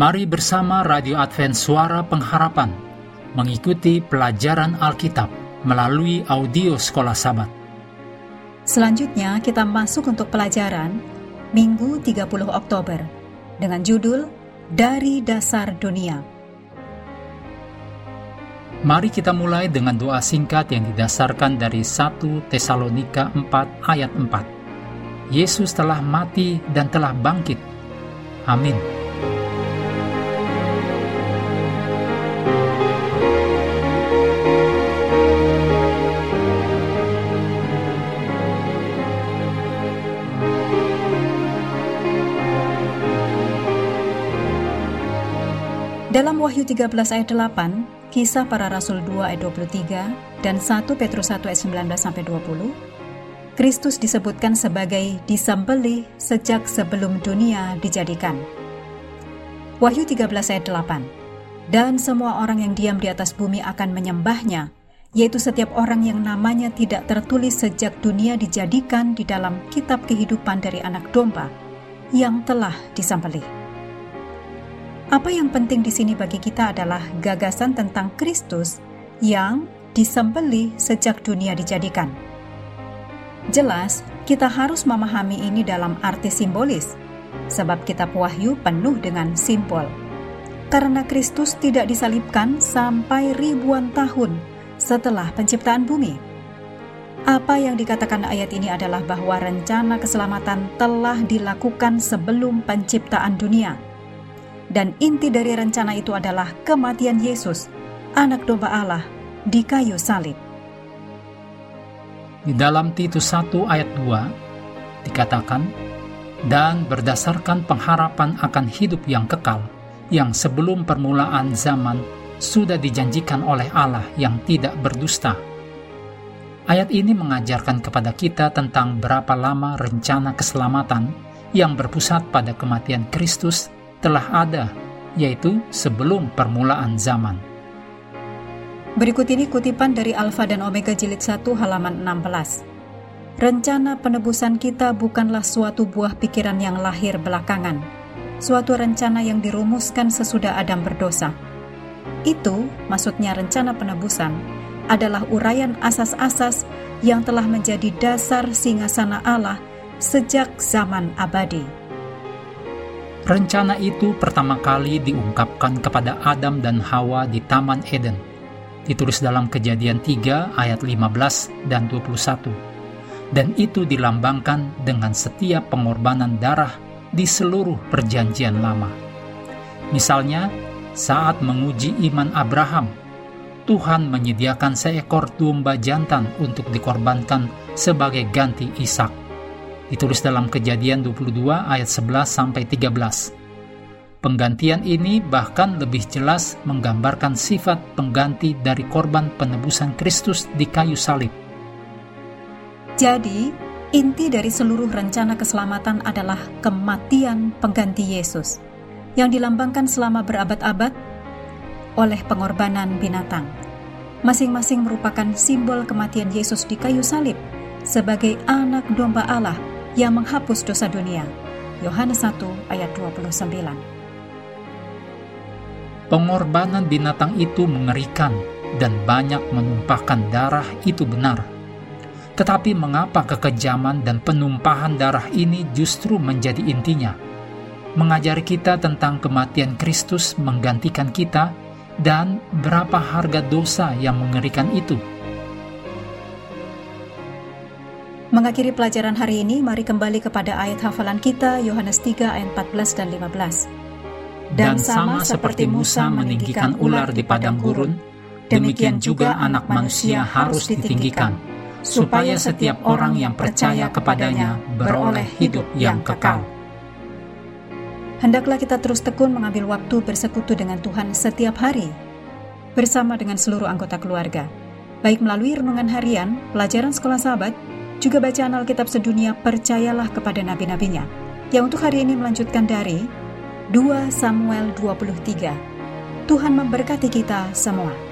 Mari bersama Radio Advent Suara Pengharapan mengikuti pelajaran Alkitab melalui audio Sekolah Sabat. Selanjutnya kita masuk untuk pelajaran Minggu 30 Oktober dengan judul Dari Dasar Dunia. Mari kita mulai dengan doa singkat yang didasarkan dari 1 Tesalonika 4 ayat 4. Yesus telah mati dan telah bangkit. Amin. Dalam Wahyu 13 ayat 8, Kisah Para Rasul 2 ayat 23, dan 1 Petrus 1 ayat 19 sampai 20, Kristus disebutkan sebagai disembelih sejak sebelum dunia dijadikan. Wahyu 13 ayat 8, Dan semua orang yang diam di atas bumi akan menyembahnya, yaitu setiap orang yang namanya tidak tertulis sejak dunia dijadikan di dalam kitab kehidupan dari anak domba yang telah disembelih. Apa yang penting di sini bagi kita adalah gagasan tentang Kristus yang disembeli sejak dunia dijadikan. Jelas, kita harus memahami ini dalam arti simbolis, sebab kitab Wahyu penuh dengan simbol. Karena Kristus tidak disalibkan sampai ribuan tahun setelah penciptaan bumi. Apa yang dikatakan ayat ini adalah bahwa rencana keselamatan telah dilakukan sebelum penciptaan dunia – dan inti dari rencana itu adalah kematian Yesus, anak domba Allah, di kayu salib. Di dalam Titus 1 ayat 2 dikatakan, dan berdasarkan pengharapan akan hidup yang kekal, yang sebelum permulaan zaman sudah dijanjikan oleh Allah yang tidak berdusta. Ayat ini mengajarkan kepada kita tentang berapa lama rencana keselamatan yang berpusat pada kematian Kristus telah ada, yaitu sebelum permulaan zaman. Berikut ini kutipan dari Alfa dan Omega jilid 1 halaman 16. Rencana penebusan kita bukanlah suatu buah pikiran yang lahir belakangan, suatu rencana yang dirumuskan sesudah Adam berdosa. Itu, maksudnya rencana penebusan, adalah uraian asas-asas yang telah menjadi dasar singasana Allah sejak zaman abadi. Rencana itu pertama kali diungkapkan kepada Adam dan Hawa di Taman Eden. Ditulis dalam Kejadian 3 ayat 15 dan 21. Dan itu dilambangkan dengan setiap pengorbanan darah di seluruh perjanjian lama. Misalnya, saat menguji iman Abraham, Tuhan menyediakan seekor domba jantan untuk dikorbankan sebagai ganti Ishak Ditulis dalam Kejadian 22 ayat 11 sampai 13. Penggantian ini bahkan lebih jelas menggambarkan sifat pengganti dari korban penebusan Kristus di kayu salib. Jadi, inti dari seluruh rencana keselamatan adalah kematian pengganti Yesus yang dilambangkan selama berabad-abad oleh pengorbanan binatang. Masing-masing merupakan simbol kematian Yesus di kayu salib sebagai anak domba Allah yang menghapus dosa dunia. Yohanes 1 ayat 29. Pengorbanan binatang itu mengerikan dan banyak menumpahkan darah itu benar. Tetapi mengapa kekejaman dan penumpahan darah ini justru menjadi intinya? Mengajari kita tentang kematian Kristus menggantikan kita dan berapa harga dosa yang mengerikan itu. Mengakhiri pelajaran hari ini, mari kembali kepada ayat hafalan kita, Yohanes 3 ayat 14 dan 15. Dan sama seperti Musa meninggikan ular di padang gurun, demikian juga anak manusia harus ditinggikan, supaya setiap orang yang percaya kepadanya beroleh hidup yang kekal. Hendaklah kita terus tekun mengambil waktu bersekutu dengan Tuhan setiap hari, bersama dengan seluruh anggota keluarga, baik melalui renungan harian, pelajaran sekolah sahabat, juga bacaan Alkitab sedunia percayalah kepada nabi-nabinya. Yang untuk hari ini melanjutkan dari 2 Samuel 23. Tuhan memberkati kita semua.